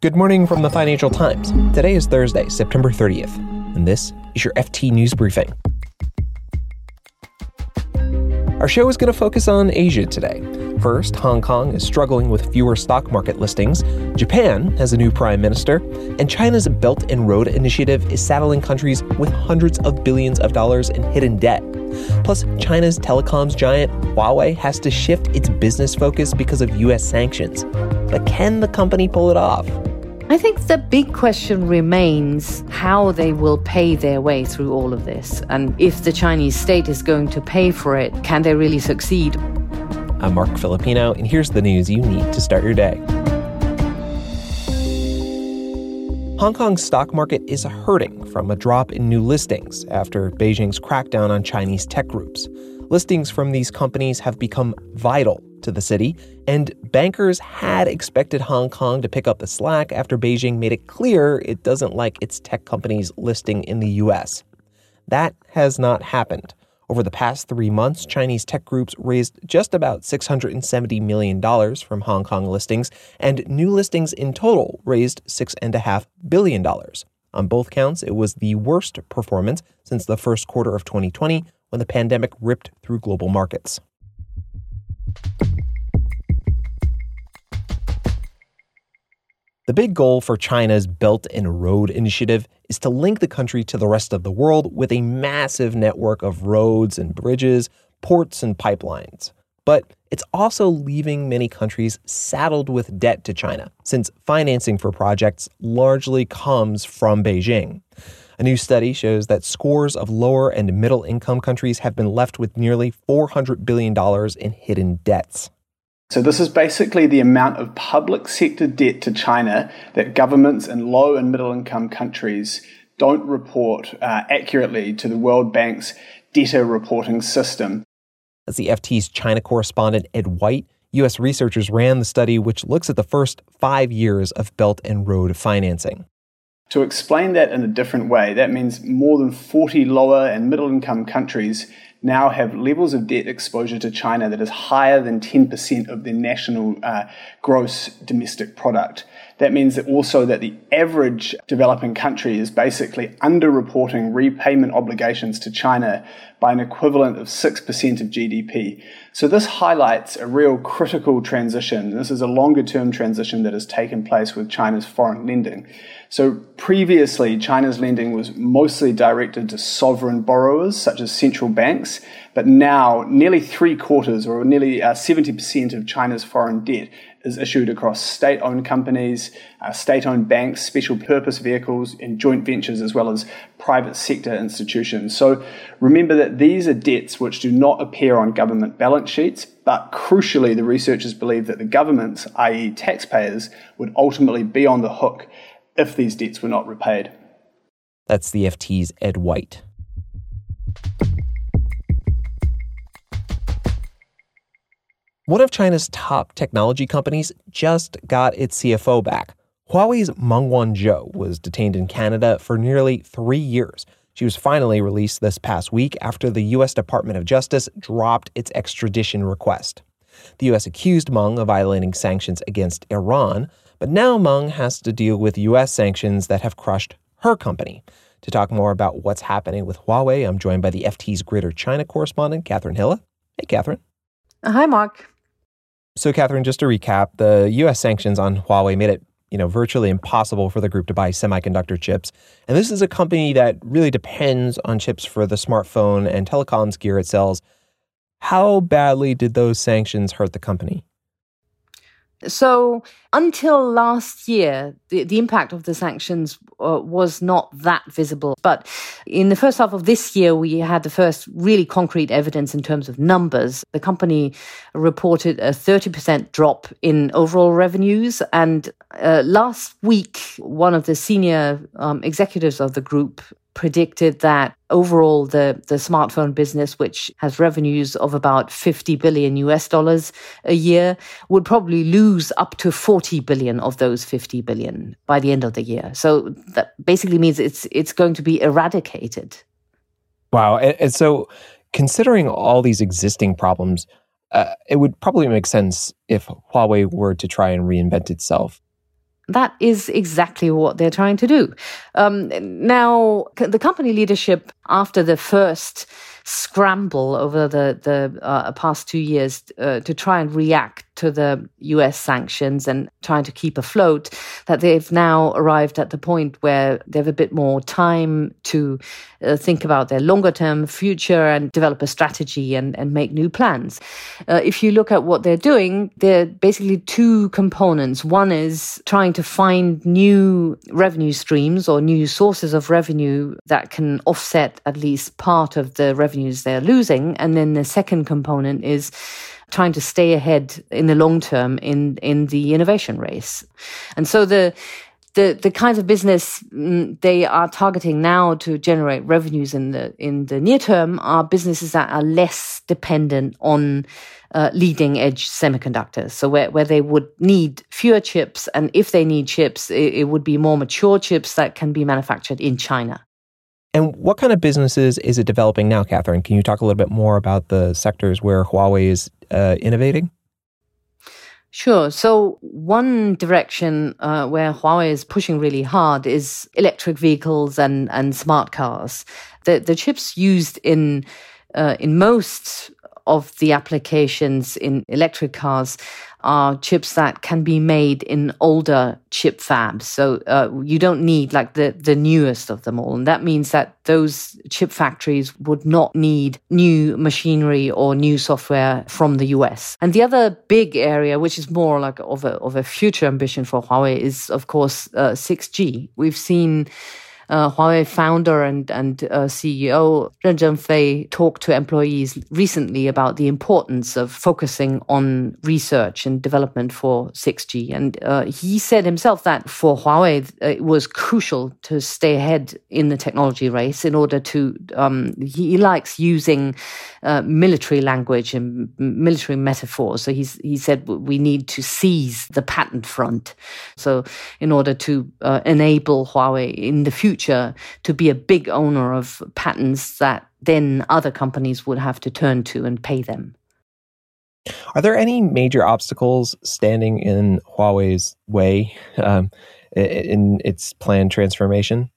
Good morning from the Financial Times. Today is Thursday, September 30th, and this is your FT News Briefing. Our show is going to focus on Asia today. First, Hong Kong is struggling with fewer stock market listings, Japan has a new prime minister, and China's Belt and Road Initiative is saddling countries with hundreds of billions of dollars in hidden debt. Plus, China's telecoms giant Huawei has to shift its business focus because of US sanctions. But can the company pull it off? I think the big question remains how they will pay their way through all of this. And if the Chinese state is going to pay for it, can they really succeed? I'm Marc Filippino, and here's the news you need to start your day. Hong Kong's stock market is hurting from a drop in new listings after Beijing's crackdown on Chinese tech groups. Listings from these companies have become vital to the city, and bankers had expected Hong Kong to pick up the slack after Beijing made it clear it doesn't like its tech companies listing in the US. That has not happened. Over the past three months, Chinese tech groups raised just about $670 million from Hong Kong listings, and new listings in total raised $6.5 billion. On both counts, it was the worst performance since the first quarter of 2020 when the pandemic ripped through global markets. The big goal for China's Belt and Road Initiative is to link the country to the rest of the world with a massive network of roads and bridges, ports and pipelines. But it's also leaving many countries saddled with debt to China, since financing for projects largely comes from Beijing. A new study shows that scores of lower and middle income countries have been left with nearly $400 billion in hidden debts. So, this is basically the amount of public sector debt to China that governments in low and middle income countries don't report uh, accurately to the World Bank's debtor reporting system. As the FT's China correspondent Ed White, U.S. researchers ran the study, which looks at the first five years of Belt and Road financing. To explain that in a different way, that means more than 40 lower and middle income countries now have levels of debt exposure to China that is higher than 10% of their national uh, gross domestic product. That means that also that the average developing country is basically underreporting repayment obligations to China by an equivalent of 6% of GDP. So this highlights a real critical transition. This is a longer term transition that has taken place with China's foreign lending. So previously, China's lending was mostly directed to sovereign borrowers, such as central banks, but now nearly three quarters, or nearly uh, 70% of China's foreign debt, is issued across state owned companies, uh, state owned banks, special purpose vehicles, and joint ventures, as well as private sector institutions. So remember that these are debts which do not appear on government balance sheets, but crucially, the researchers believe that the governments, i.e., taxpayers, would ultimately be on the hook if these debts were not repaid. That's the FT's Ed White. One of China's top technology companies just got its CFO back. Huawei's Meng Wanzhou was detained in Canada for nearly three years. She was finally released this past week after the U.S. Department of Justice dropped its extradition request. The U.S. accused Meng of violating sanctions against Iran, but now Meng has to deal with U.S. sanctions that have crushed her company. To talk more about what's happening with Huawei, I'm joined by the FT's Greater China correspondent, Kathrin Hille. Hey, Catherine. Hi, Marc. So, Catherine, just to recap, the U.S. sanctions on Huawei made it you know, virtually impossible for the group to buy semiconductor chips. And this is a company that really depends on chips for the smartphone and telecoms gear it sells. How badly did those sanctions hurt the company? So until last year, the, the impact of the sanctions uh, was not that visible. But in the first half of this year, we had the first really concrete evidence in terms of numbers. The company reported a 30% drop in overall revenues. And uh, last week, one of the senior um, executives of the group predicted that overall the, the smartphone business, which has revenues of about 50 billion US dollars a year, would probably lose up to 40 billion of those 50 billion by the end of the year. So that basically means it's it's going to be eradicated. Wow. And, so considering all these existing problems, uh, it would probably make sense if Huawei were to try and reinvent itself. That is exactly what they're trying to do. Um, now, the company leadership, after the first scramble over the the uh, past two years uh, to try and react to the US sanctions and trying to keep afloat, that they've now arrived at the point where they have a bit more time to uh, think about their longer term future and develop a strategy and, and make new plans. Uh, if you look at what they're doing, there are basically two components. One is trying to find new revenue streams or new sources of revenue that can offset at least part of the revenues they're losing. And then the second component is trying to stay ahead in the long term in in the innovation race. And so the the the kinds of business mm, they are targeting now to generate revenues in the in the near term are businesses that are less dependent on uh, leading edge semiconductors. So where, where they would need fewer chips, and if they need chips, it, it would be more mature chips that can be manufactured in China. And what kind of businesses is it developing now, Catherine? Can you talk a little bit more about the sectors where Huawei is uh, innovating? Sure. So one direction uh, where Huawei is pushing really hard is electric vehicles and, and smart cars. The the chips used in uh, in most of the applications in electric cars are chips that can be made in older chip fabs. So uh, you don't need like the, the newest of them all. And that means that those chip factories would not need new machinery or new software from the US. And the other big area, which is more like of a, of a future ambition for Huawei, is of course uh, 6G. We've seen uh, Huawei founder and, and uh, CEO Ren Zhengfei talked to employees recently about the importance of focusing on research and development for 6G. And uh, he said himself that for Huawei, it was crucial to stay ahead in the technology race in order to, um, he likes using uh, military language and military metaphors. So he's, he said we need to seize the patent front. So in order to uh, enable Huawei in the future, future to be a big owner of patents that then other companies would have to turn to and pay them. Are there any major obstacles standing in Huawei's way um, in its planned transformation?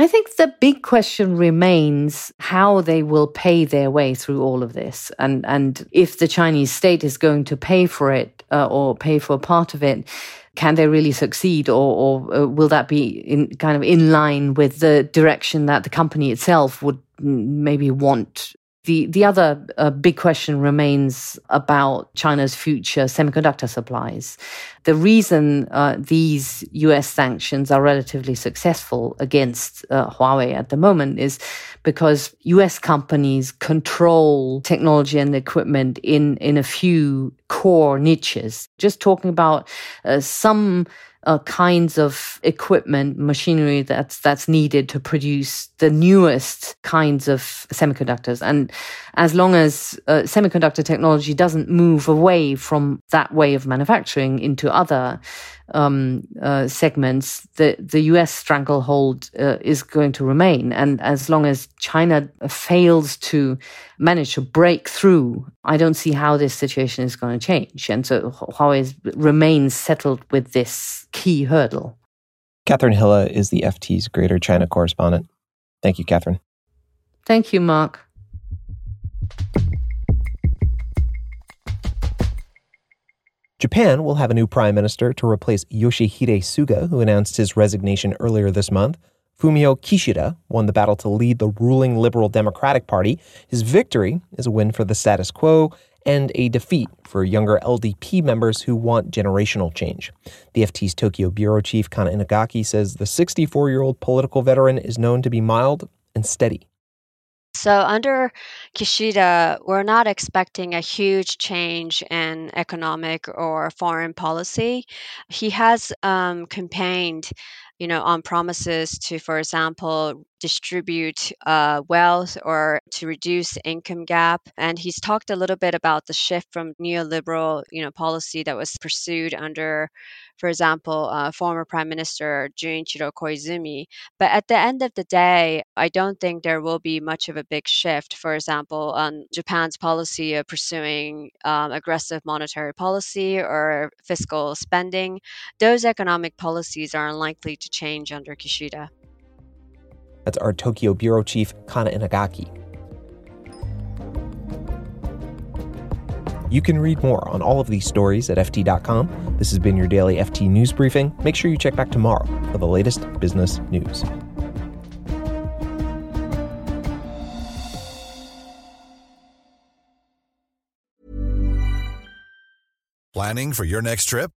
I think the big question remains how they will pay their way through all of this, and and if the Chinese state is going to pay for it uh, or pay for part of it can they really succeed or, or uh, will that be in kind of in line with the direction that the company itself would maybe want the the other uh, big question remains about China's future semiconductor supplies. The reason uh, these U.S. sanctions are relatively successful against uh, Huawei at the moment is because U.S. companies control technology and equipment in in a few core niches. Just talking about uh, some uh, kinds of equipment, machinery that's that's needed to produce the newest kinds of semiconductors. And as long as uh, semiconductor technology doesn't move away from that way of manufacturing into other um, uh, segments, the the U.S. stranglehold uh, is going to remain. And as long as China fails to manage to break through, I don't see how this situation is going to change. And so Huawei remains settled with this key hurdle. Kathrin Hille is the FT's Greater China correspondent. Thank you, Catherine. Thank you, Marc. Japan will have a new prime minister to replace Yoshihide Suga, who announced his resignation earlier this month. Fumio Kishida won the battle to lead the ruling Liberal Democratic Party. His victory is a win for the status quo and a defeat for younger LDP members who want generational change. The FT's Tokyo bureau chief Kana Inagaki says the 64 year old political veteran is known to be mild and steady. So under Kishida, we're not expecting a huge change in economic or foreign policy. He has um, campaigned, you know, on promises to, for example, distribute uh, wealth or to reduce income gap. And he's talked a little bit about the shift from neoliberal, you know, policy that was pursued under, for example, uh, former Prime Minister Junichiro Koizumi. But at the end of the day, I don't think there will be much of a big shift. For example, on Japan's policy of pursuing um, aggressive monetary policy or fiscal spending, those economic policies are unlikely to change under Kishida. That's our Tokyo bureau chief, Kana Inagaki. You can read more on all of these stories at FT.com. This has been your daily FT News Briefing. Make sure you check back tomorrow for the latest business news. Planning for your next trip?